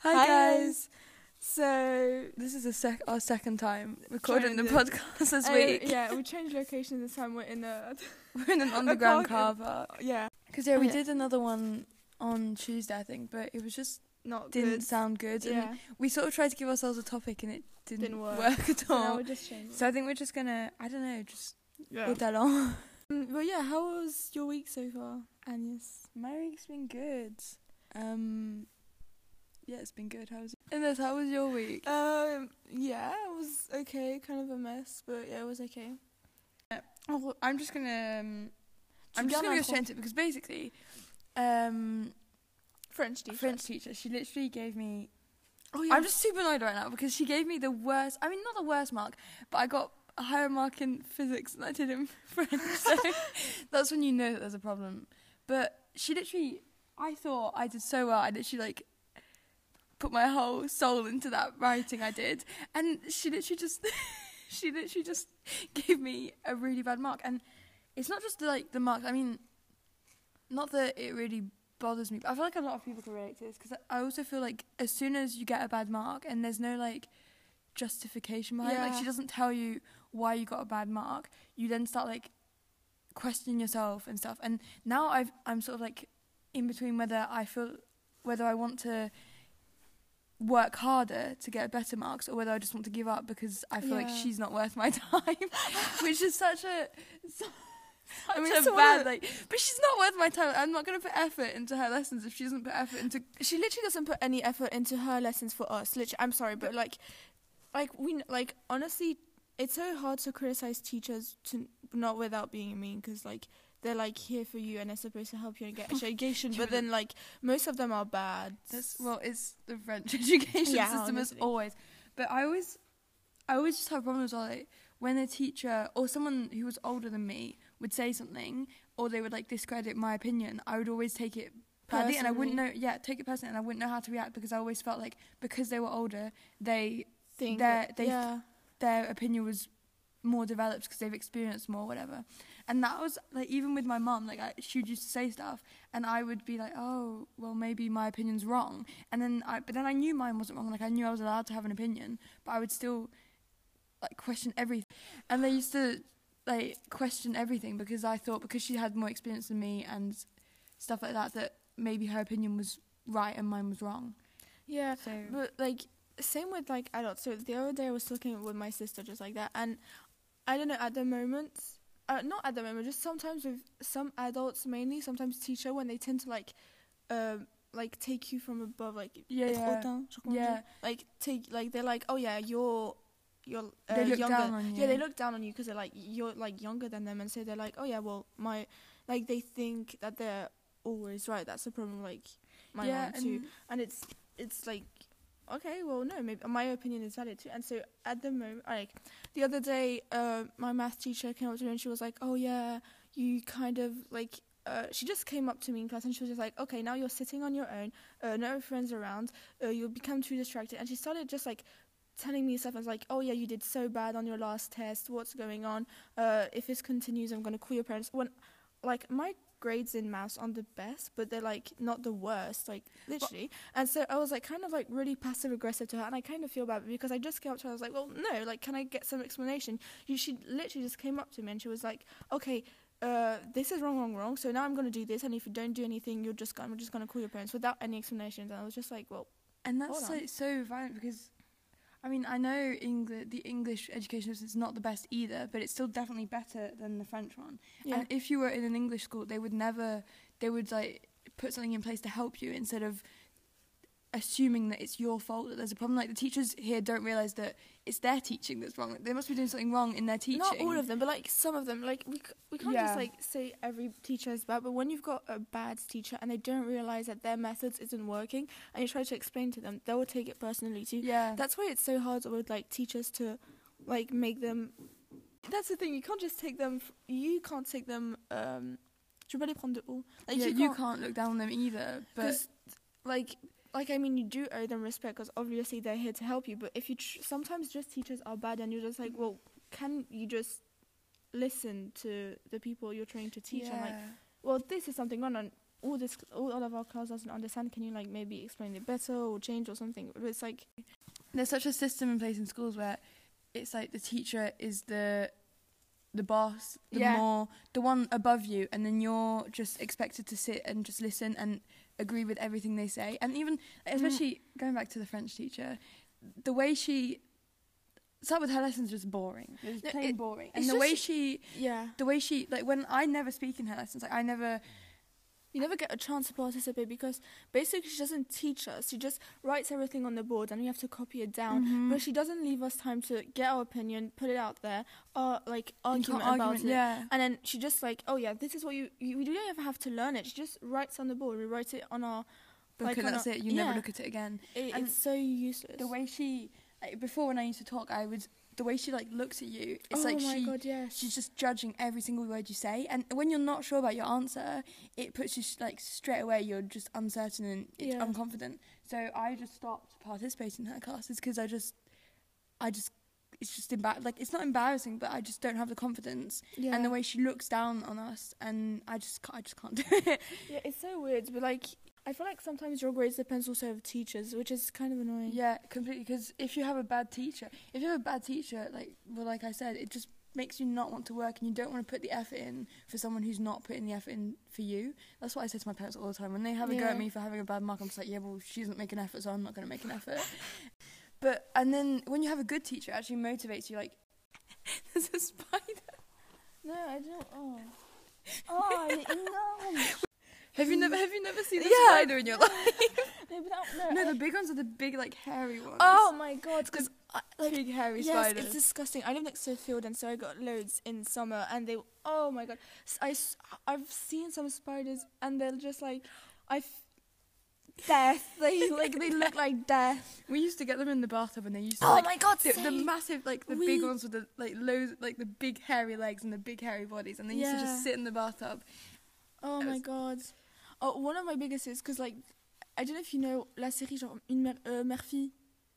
Hi, Hi, guys. So This is a sec- our second time recording the podcast this uh, week. yeah, we changed location this time. We're in a We're in an underground car park- yeah, Because yeah, we Yeah. did another one on Tuesday, I think, but it was just not didn't good. sound good. Yeah, And we sort of tried to give ourselves a topic and it didn't, Didn't work. at so now all. we're just changing. So I think we're just gonna, I don't know, just yeah. au talent. Mm, well, yeah. How was your week so far, Agnes? My week's been good. Um, yeah, it's been good. How's Ines, how was your week? Um, yeah, it was okay. Kind of a mess, but yeah, it was okay. Oh, I'm just gonna, um, I'm just gonna go straight into it because basically, um, French teacher. French teacher, she literally gave me Oh yeah. I'm just super annoyed right now because she gave me the worst. I mean, not the worst mark, but I got a higher mark in physics than I did in French. So that's when you know that there's a problem. But she literally, I thought I did so well. I literally like put my whole soul into that writing I did, and she literally just, she literally just gave me a really bad mark. And it's not just like the mark. I mean, not that it really bothers me. But I feel like a lot of people can relate to this because I also feel like as soon as you get a bad mark and there's no like justification behind it, like she doesn't tell you why you got a bad mark, you then start like questioning yourself and stuff. And now I've I'm sort of like in between whether I feel whether I want to work harder to get better marks or whether I just want to give up because I feel like she's not worth my time, which is such a such I mean, so bad like but she's not worth my time. I'm not gonna put effort into her lessons if she doesn't put effort into she literally doesn't put any effort into her lessons for us. Literally, I'm sorry, but like, like we like honestly, it's so hard to criticize teachers to not without being mean because like they're like here for you and they're supposed to help you and get education, but then like most of them are bad. That's well, it's the French education Yeah, system as honestly. always. But I always, I always just have problems with like when a teacher or someone who was older than me would say something or they would like discredit my opinion. I would always take it badly, and I wouldn't know. Yeah, take it personally, and I wouldn't know how to react because I always felt like because they were older, they Think that- they- yeah. their opinion was more developed because they've experienced more, whatever. And that was like even with my mum, like I, she would used to say stuff, and I would be like, oh, well maybe my opinion's wrong. And then I, but then I knew mine wasn't wrong. Like I knew I was allowed to have an opinion, but I would still like question everything. And they used to like question everything because I thought because she had more experience than me and stuff like that that maybe her opinion was right and mine was wrong. Yeah, So but like same with like adults. So the other day I was talking with my sister just like that, and I don't know at the moment, uh, not at the moment, just sometimes with some adults mainly, sometimes teacher when they tend to like, um, like take you from above, like yeah, yeah, hautain, je crois qu'on dit. yeah. like take like they're like oh yeah you're you're uh, They look younger. down on you. Yeah, they look down on you because they're like you're like younger than them, and so they're like oh yeah well my like they think that they're always right. That's the problem. Like my yeah, mom too and it's it's like okay well no maybe my opinion is valid too. And so at the moment like the other day uh, my math teacher came up to me and she was like oh yeah you kind of like uh, she just came up to me in class and she was just like okay now you're sitting on your own uh, no friends around uh, you'll become too distracted. And she started just like telling me stuff. I was like oh yeah you did so bad on your last test. What's going on? Uh, if this continues i'm going to call your parents. When like my grades in maths aren't the best but they're like not the worst like literally. And so I was like kind of like really passive aggressive to her and I kind of feel bad because I just came up to her I was like well no like can I get some explanation? You she literally just came up to me and she was like okay uh, this is wrong wrong wrong so now I'm gonna do this and if you don't do anything you're just I'm just gonna call your parents without any explanations and I was just like well And that's so, so violent because, I mean, I know Engli- the English education system is not the best either, but it's still definitely better than the French one. yeah And if you were in an English school, they would never, they would like put something in place to help you instead of assuming that it's your fault that there's a problem. Like the teachers here don't realize that it's their teaching that's wrong. Like, they must be doing something wrong in their teaching. not all of them but like some of them like we c- we can't Yeah. just like say every teacher is bad but when you've got a bad teacher and they don't realize that their methods isn't working and you try to explain to them they will take it personally too Yeah. That's why it's so hard with like teachers to like make them. That's the thing. You can't just take them. f- You can't take them. Um, je peux pas les prendre de haut. Like yeah, you, you can't, can't look down on them either. But like like I mean you do owe them respect because obviously they're here to help you. But if you tr- sometimes just teachers are bad and you're just like, well, can you just listen to the people you're trying to teach and like well, this is something wrong, and all this, all, all of our class doesn't understand. Can you like maybe explain it better or change or something? But it's like, There's such a system in place in schools where it's like the teacher is the the boss, the Yeah. more the one above you, and then you're just expected to sit and just listen and agree with everything they say. And even Mm. especially going back to the French teacher, the way she start with her lessons just boring. It was No, plain it- boring. And the way she yeah, the way she like when I never speak in her lessons, like I never you never get a chance to participate because basically she doesn't teach us. She just writes everything on the board and we have to copy it down. Mhm. But she doesn't leave us time to get our opinion, put it out there, or like You argument about argument, it. Yeah. And then she just like, oh yeah, this is what you, you we don't even have to learn it. She just writes on the board. We write it on our. Book like and that's a- it. You yeah. never look at it again. It, it's so useless. The way she like before when I used to talk, I would the way she like looks at you. It's oh like my she god, yes. she's just judging every single word you say, and when you're not sure about your answer, it puts you like straight away. You're just uncertain and it's Yeah. unconfident. So I just stopped participating in her classes because I just, I just. It's just embar- like it's not embarrassing, but I just don't have the confidence, yeah. and the way she looks down on us, and I just, I just can't do it. yeah, it's so weird. But like, I feel like sometimes your grades depends also of teachers, which is kind of annoying. Yeah, completely. Because if you have a bad teacher, if you have a bad teacher, like well, like I said, it just makes you not want to work, and you don't want to put the effort in for someone who's not putting the effort in for you. That's what I say to my parents all the time. When they have a go at me for having a bad mark, I'm just like, yeah, well, she doesn't make an effort, so I'm not going to make an effort. but and then when you have a good teacher, it actually motivates you. Like, there's a spider. No, I don't. Oh. Oh no! Have you never have you never seen a Yeah. spider in your life? No, that, no, the big ones are the big like hairy ones. Oh my god! Because like big hairy yes, spiders. it's disgusting. I live next to a field, and so I got loads in summer, and they. Oh my god! I have seen some spiders, and they're just like, I. Death. They like they look like death. We used to get them in the bathtub, and they used to Oh like my god! the, the massive, like the We- big ones with the like loads, like the big hairy legs and the big hairy bodies, and they used to just sit in the bathtub. Oh It my god. Oh, one of my biggest is because like, I don't know if you know la série genre une mère, euh, mère fille.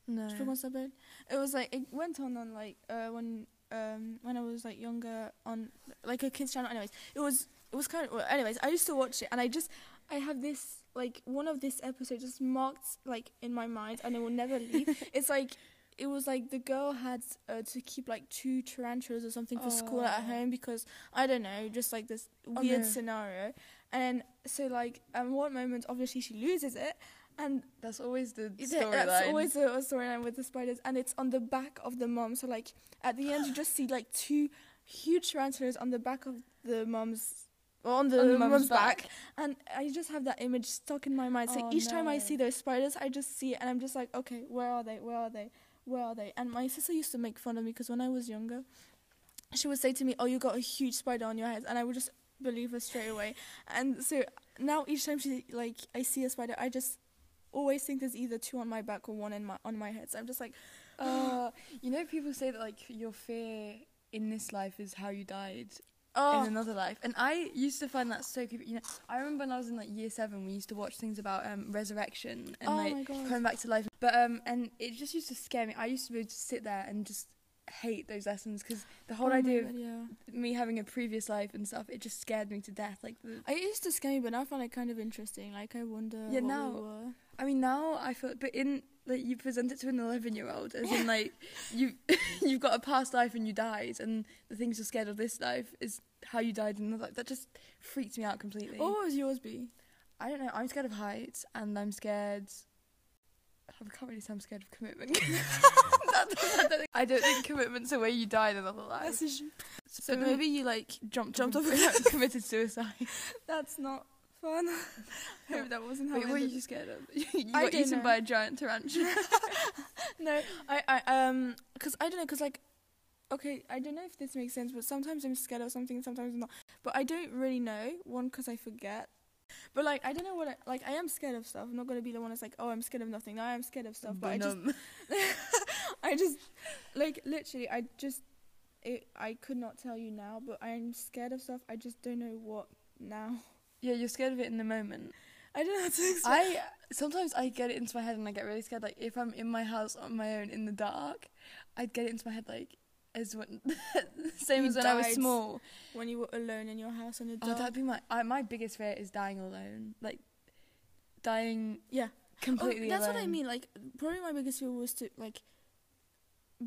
No. Je sais pas comment ça s'appelle. It was like it went on on like uh, when um when I was like younger on like a kids channel. Anyways, it was it was kind of well, anyways. I used to watch it and I just I have this like one of this episode just marked like in my mind and it will never leave. it's like it was like the girl had uh, to keep like two tarantulas or something for school at Oh. home because I don't know, just like this Oh, weird no. scenario. And so like at one moment obviously she loses it and That's always the storyline. That's always a storyline with the spiders, and it's on the back of the mom. So like at the end, you just see like two huge tarantulas on the back of the mom's. Or on the, On the mom's, mum's back. back. and I just have that image stuck in my mind. So Oh, each time I see those spiders, I just see it, and I'm just like, okay, where are they? Where are they? Where are they? And my sister used to make fun of me because when I was younger, she would say to me, "Oh, you got a huge spider on your head," and I would just believe her straight away. And so now each time she like I see a spider, I just always think there's either two on my back or one in my on my head. So I'm just like, Uh, you know, people say that like your fear in this life is how you died oh, in another life, and I used to find that so creepy. You know, I remember when I was in like year seven, we used to watch things about um, resurrection and oh like coming back to life. But um, and it just used to scare me. I used to be able to sit there and just hate those lessons because the whole Oh idea God, of yeah. me having a previous life and stuff, it just scared me to death. Like, the, I used to scare me, but now I find it kind of interesting. Like I wonder. Yeah, now- We. I mean, now I feel, but in like you present it to an eleven-year-old, as in like you you've got a past life and you died, and the things you're scared of this life is how you died in another life. That just freaks me out completely. What was yours be? I don't know. I'm scared of heights, and I'm scared. I can't really say I'm scared of commitment. I, don't think, I commitment's the way you die in another life. So maybe you like jumped jumped off, a committed suicide. that's not fun. Hope that wasn't how. Wait, it what ended. you scared of? you I got eaten know. by a giant tarantula. no, I, I, um, cause I don't know, cause like, okay, I don't know if this makes sense, but sometimes I'm scared of something, sometimes I'm not. But I don't really know. One, cause I forget. But like, I don't know what. I, like, I am scared of stuff. I'm not gonna be the one that's like, oh, I'm scared of nothing. No, I am scared of stuff. But I just. I just, like, literally, I just, it, I could not tell you now, but I'm scared of stuff. I just don't know what now. Yeah, you're scared of it in the moment. I don't know how to explain. I sometimes I get it into my head and I get really scared. Like if I'm in my house on my own in the dark, I'd get it into my head like as when same You as when I was small. when you were alone in your house on a dog. Oh, that'd be my I, my biggest fear is dying alone. Like dying yeah. completely oh, that's alone. what I mean. Like, probably my biggest fear was to like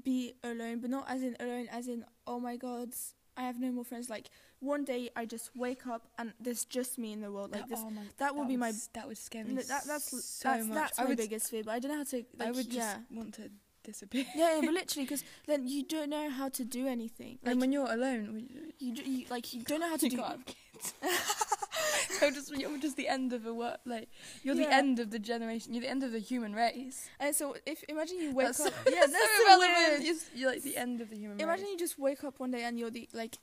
be alone, but not as in alone, as in oh my god, I have no more friends. Like one day I just wake up and there's just me in the world. Like That- this, oh my, that would be my- that would scare me. that that's so that's, much. that's I my would biggest fear. But I don't know how to. Like, I would just yeah. want to disappear. yeah, yeah, but literally, because then you don't know how to do anything. Like and when you're alone, you, do, you like you don't know how to you do. can't have kids. just you're just the end of a work. Like you're the end of the generation. You're the end of the human race. And so if imagine you wake That's up, so- yeah, that's so so irrelevant. weird. You're, you're like the end of the human Imagine race. you just wake up one day and you're the like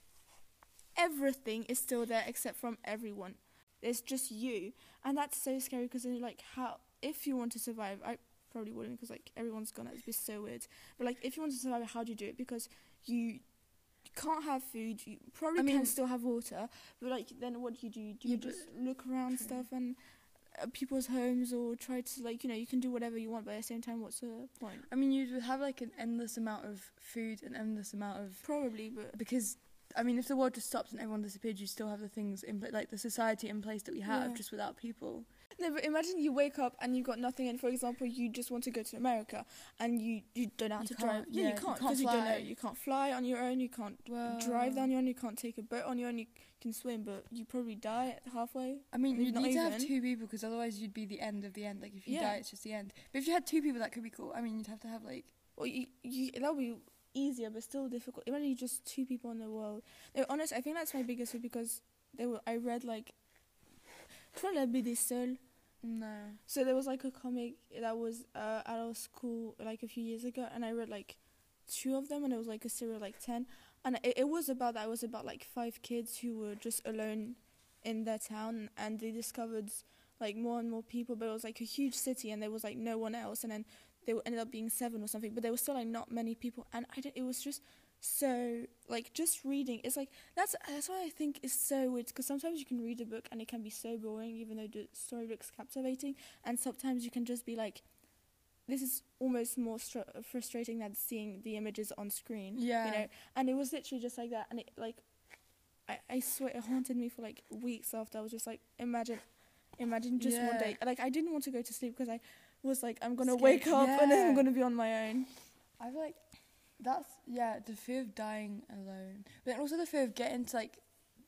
everything is still there except from everyone. It's just you, and that's so scary because then you're like, how if you want to survive, I probably wouldn't because like everyone's gonna it'd be so weird. But like if you want to survive, how do you do it? Because you can't have food. You probably I mean- can still have water, but like then what do you do? Do you Yeah, just look around True. stuff and uh, people's homes or try to like you know you can do whatever you want, but at the same time, what's the point? I mean, you would have like an endless amount of food, an endless amount of Probably, but because I mean, if the world just stopped and everyone disappeared, you still have the things in pla- like the society in place that we have, Yeah. just without people. No, but imagine you wake up and you've got nothing, and for example, you just want to go to America, and you, you don't know how You to drive. yeah, Yeah, you you can't because you, don't know. fly. You can't fly on your own. You can't drive on your own. You can't take a boat on your own. You can swim, but you probably die halfway. I mean, you'd not need to have two people because otherwise you'd be the end of the end. Like if you Yeah. die, it's just the end. But if you had two people, that could be cool. I mean, you'd have to have like Well, you, you that would be easier, but still difficult. Imagine you just two people in the world. No, honest, I think that's my biggest fear because there were I read like. Tu vois la BD seule no. So there was like a comic that was uh, at our school like a few years ago, and I read like two of them, and it was like a series of, like ten, and it, it was about that. It was about like five kids who were just alone in their town, and they discovered like more and more people, but it was like a huge city, and there was like no one else, and then they ended up being seven or something, but there was still like not many people, and I don't, it was just so like just reading it's like that's that's why I think it's so weird because sometimes you can read a book and it can be so boring even though the story looks captivating and sometimes you can just be like this is almost more str- frustrating than seeing the images on screen Yeah. you know and it was literally just like that and it like I, I swear it haunted me for like weeks after I was just like imagine imagine just one day like I didn't want to go to sleep because I was like I'm gonna Scared. wake up and then I'm gonna be on my own I feel like that's yeah the fear of dying alone, but then also the fear of getting to like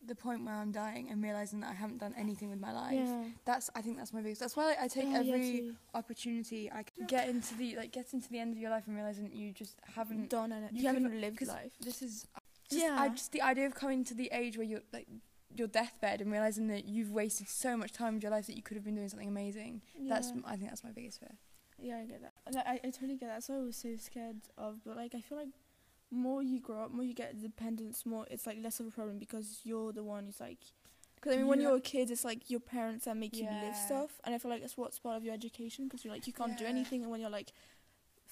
the point where I'm dying and realizing that I haven't done anything with my life. yeah That's I think that's my biggest. That's why like, I take Oh, yeah, every too. opportunity I can get into the like get into the end of your life and realizing that you just haven't. done it. you You, haven't couldn't- life. This is just, Yeah. I just the idea of coming to the age where you're like your deathbed and realizing that you've wasted so much time of your life that you could have been doing something amazing. That's. I think that's my biggest fear. Yeah, I get that. I, I totally get that. That's what I was so scared of. But like, I feel like more you grow up, more you get dependence, more it's like less of a problem because you're the one who's like. Because I mean, when You you're a kid, it's like your parents that make you live stuff, and I feel like that's what's part of your education. Because you're like you can't do anything, and when you're like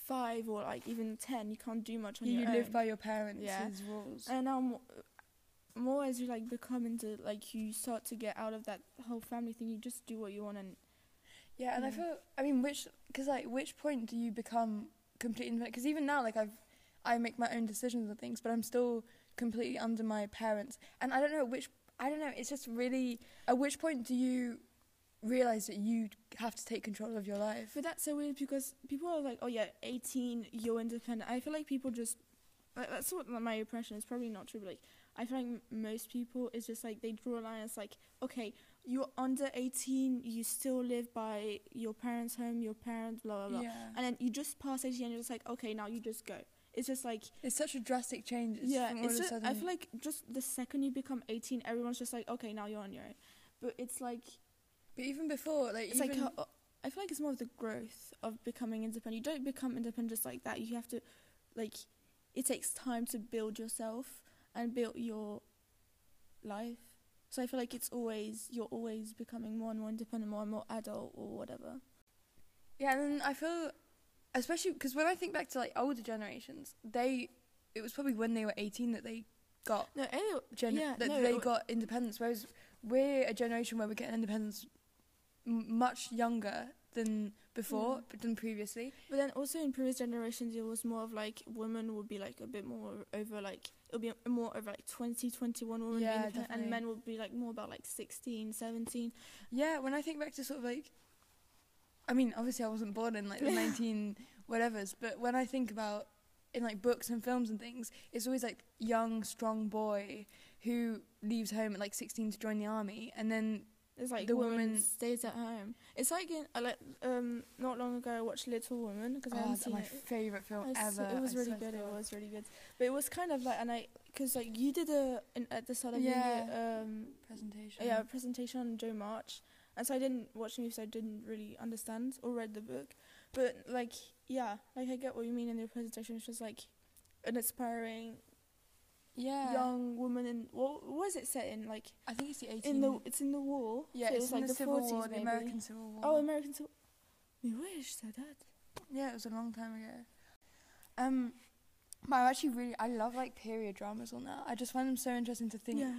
five or like even ten, you can't do much on you your live by your parents' Yeah. rules. And now more, more as you like become into like you start to get out of that whole family thing, you just do what you want and Yeah, and I Yeah. feel. I mean, which because like which point do you become completely independent? Because even now, like I've I make my own decisions and things, but I'm still completely under my parents, and I don't know which. I don't know. It's just really. At which point do you realize that you have to take control of your life? But that's so weird because people are like, oh yeah, 18, you're independent. I feel like people just, like, that's what my impression is. Probably not true, but like, I feel like m- most people is just like they draw a line. It's like, okay, you're under 18, you still live by your parents' home, your parents, blah blah blah, Yeah, and then you just pass 18 and you're just like, okay, now you just go. It's just like, it's such a drastic change. It's yeah, it's just. I feel like just the second you become 18, everyone's just like, okay, now you're on your own. But it's like, but even before, like it's even, like how, I feel like it's more of the growth of becoming independent. You don't become independent just like that. You have to, like, it takes time to build yourself and build your life. So I feel like it's always you're always becoming more and more independent, more and more adult or whatever. Yeah, and then I feel, especially because when I think back to like older generations, they, it was probably when they were 18 that they got No, anyway, gen- yeah, that no, they got independence, whereas we're a generation where we're getting independence m- much younger than before, but than previously. But then also in previous generations, it was more of like women would be like a bit more over like it'll be more of like 20, 21 women, Yeah, and men will be like more about like 16, 17. Yeah, when I think back to sort of like, I mean, obviously I wasn't born in like the nineteen whatevers, but when I think about in like books and films and things, it's always like young, strong boy who leaves home at like sixteen to join the army, and then It's like The the woman woman- stays at home. It's like in I like um not long ago I watched Little Women because I oh, that's seen my it. favorite film I ever. It was I really good. It was really good. But it was kind of like, and I, because like you did a in, at the start of Yeah. the um, presentation. yeah, a presentation on Jo March, and so I didn't watch the movie, so I didn't really understand or read the book. But like, yeah, like I get what you mean in your presentation. It's just like an aspiring yeah. young woman in what was it set in? Like I think it's the eighteen. in the it's in the war. yeah, so it it's was in like the, Civil 40s War, the. American Civil War. Oh, American Civil. we wish said that. Yeah, it was a long time ago. Um, but I actually really I love like period dramas on that. I just find them so interesting to think. Yeah.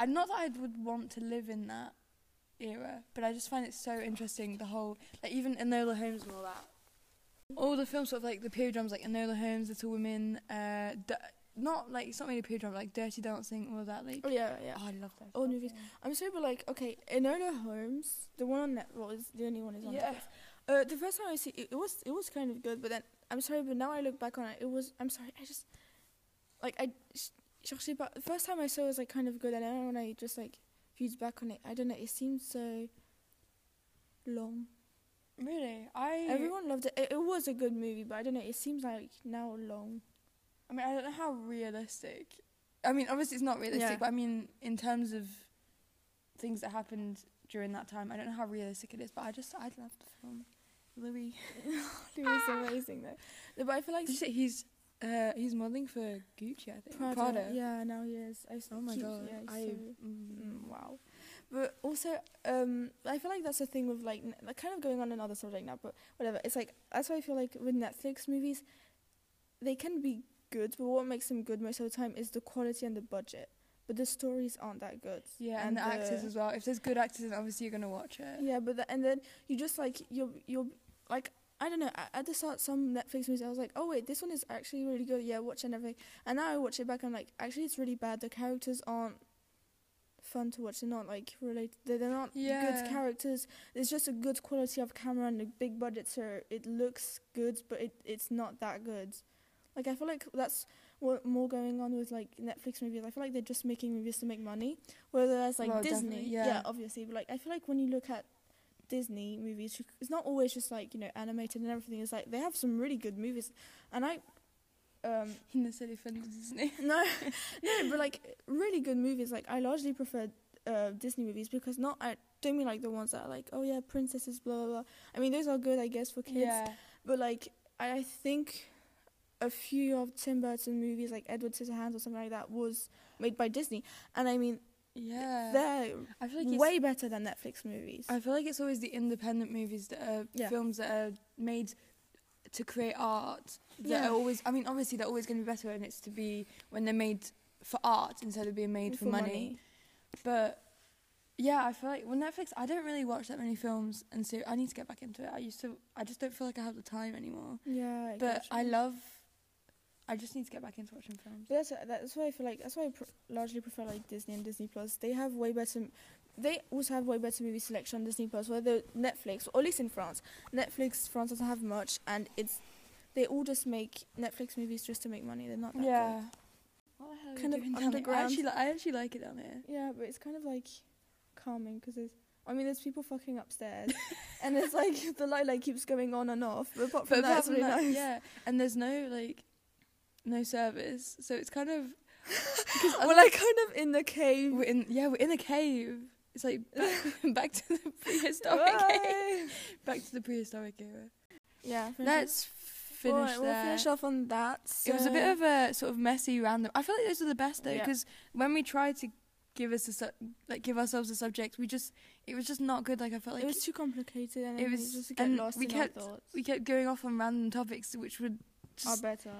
And not that I would want to live in that era, but I just find it so interesting. The whole like even Enola Holmes and all that. All the films sort of like the period dramas like Enola Holmes, Little Women, uh, D- not like it's not really a period drama like Dirty Dancing, all of that. Like Oh yeah, yeah. oh, I love that. All movies. I'm sorry, but like, okay, Enola Holmes, the one on Net, well, is the only one is on Yeah. Netflix. Uh, the first time I see it, it was it was kind of good, but then I'm sorry, but now I look back on it, it was I'm sorry, I just like I, cherchais pas- the first time I saw it was like kind of good, and then when I just like viewed back on it, I don't know, it seemed so long. Really, I Everyone loved it. it. It was a good movie, but I don't know, it seems like now long. I mean, I don't know how realistic. I mean, obviously it's not realistic, Yeah. but I mean, in terms of things that happened during that time, I don't know how realistic it is. But I just, I love the film. Louis. It was amazing though. No, But I feel like Did you say he's uh he's modeling for Gucci? I think. Prada, yeah, now he is. I Oh my god. yeah, I. so- mm, Mm, wow. But also, um, I feel like that's a thing with like, n- like kind of going on another subject now, but whatever. It's like that's why I feel like with Netflix movies, they can be good, but what makes them good most of the time is the quality and the budget. But the stories aren't that good. Yeah, and, the actors as well. If there's good actors, then obviously you're gonna watch it. Yeah, but the, and then you just like you're you're like I don't know. At the start, some Netflix movies, I was like, oh wait, this one is actually really good. Yeah, watch it and everything. And now I watch it back, I'm like, actually, it's really bad. The characters aren't fun to watch. They're not like related. They're, they're not Yeah. good characters. There's just a good quality of camera and a big budget, so it looks good, but it it's not that good. Like I feel like that's what more going on with like Netflix movies. I feel like they're just making movies to make money, whereas like Well, Disney, definitely, yeah. obviously. But like I feel like when you look at Disney movies, it's not always just like you know animated and everything. It's like they have some really good movies, and I. Um, In the city for Disney. no, no, but like really good movies. Like I largely prefer uh, Disney movies because not I don't mean like the ones that are like oh yeah princesses blah blah blah. I mean those are good I guess for kids, Yeah. but like I, I think a few of Tim Burton movies like Edward Scissorhands or something like that was made by Disney, and I mean Yeah. they're I feel like way better than Netflix movies. I feel like it's always the independent movies that are Yeah. films that are made to create art. That Yeah. are always. I mean, obviously they're always going to be better, and it's to be when they're made for art instead of being made for, money. But yeah, I feel like with Netflix, I don't really watch that many films, and so I need to get back into it. I used to. I just don't feel like I have the time anymore. Yeah, I But I love. I just need to get back into watching films. But that's that's why I feel like that's why I pr- largely prefer like Disney and Disney Plus. They have way better. They also have way better movie selection on Disney Plus. Whether Netflix, or at least in France, Netflix France doesn't have much, and it's they all just make Netflix movies just to make money. They're not that Yeah. What the hell are Kind you of doing down here? I actually, li- I actually like it down here. Yeah, but it's kind of like calming because there's. I mean, there's people fucking upstairs, and it's like the light like keeps going on and off. But apart from But that, apart it's from really that, nice. yeah, and there's no like, no service, so it's kind of. We're like kind of in the cave. we're in, yeah, we're in a cave. It's like back, back to the prehistoric age. Back to the prehistoric era. Yeah. Let's finish We'll, there. we'll finish off on that. It was a bit of a sort of messy, random. I feel like those are the best though, Yeah. because when we tried to give us a su- like give ourselves a subject, we just it was just not good. Like I felt like it was too complicated, and it was- just get and lost we in kept- our thoughts. we kept going off on random topics, which would Are better.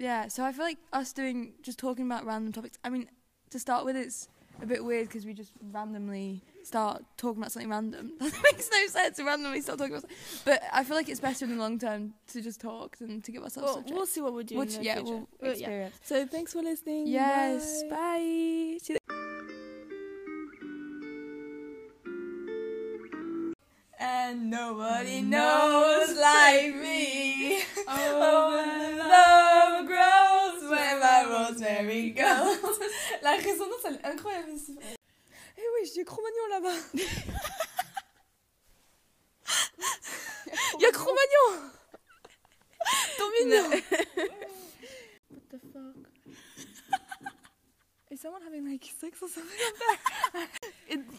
Yeah. So I feel like us doing just talking about random topics. I mean, to start with, it's a bit weird because we just randomly start talking about something random. That makes no sense to randomly start talking about. Something. But I feel like it's better in the long term to just talk than to give ourselves. Well, subjects. we'll see what we do. We'll in ch- the yeah, future. we'll But yeah. experience. So thanks for listening. Yes. Bye. Bye. See And nobody knows like me. Oh, oh La résonance, elle est incroyable ici. Eh oui, j'ai Cro-Magnon là-bas. Il y a Cro-Magnon. Mignon. What the fuck? Is someone having like sex or something? it,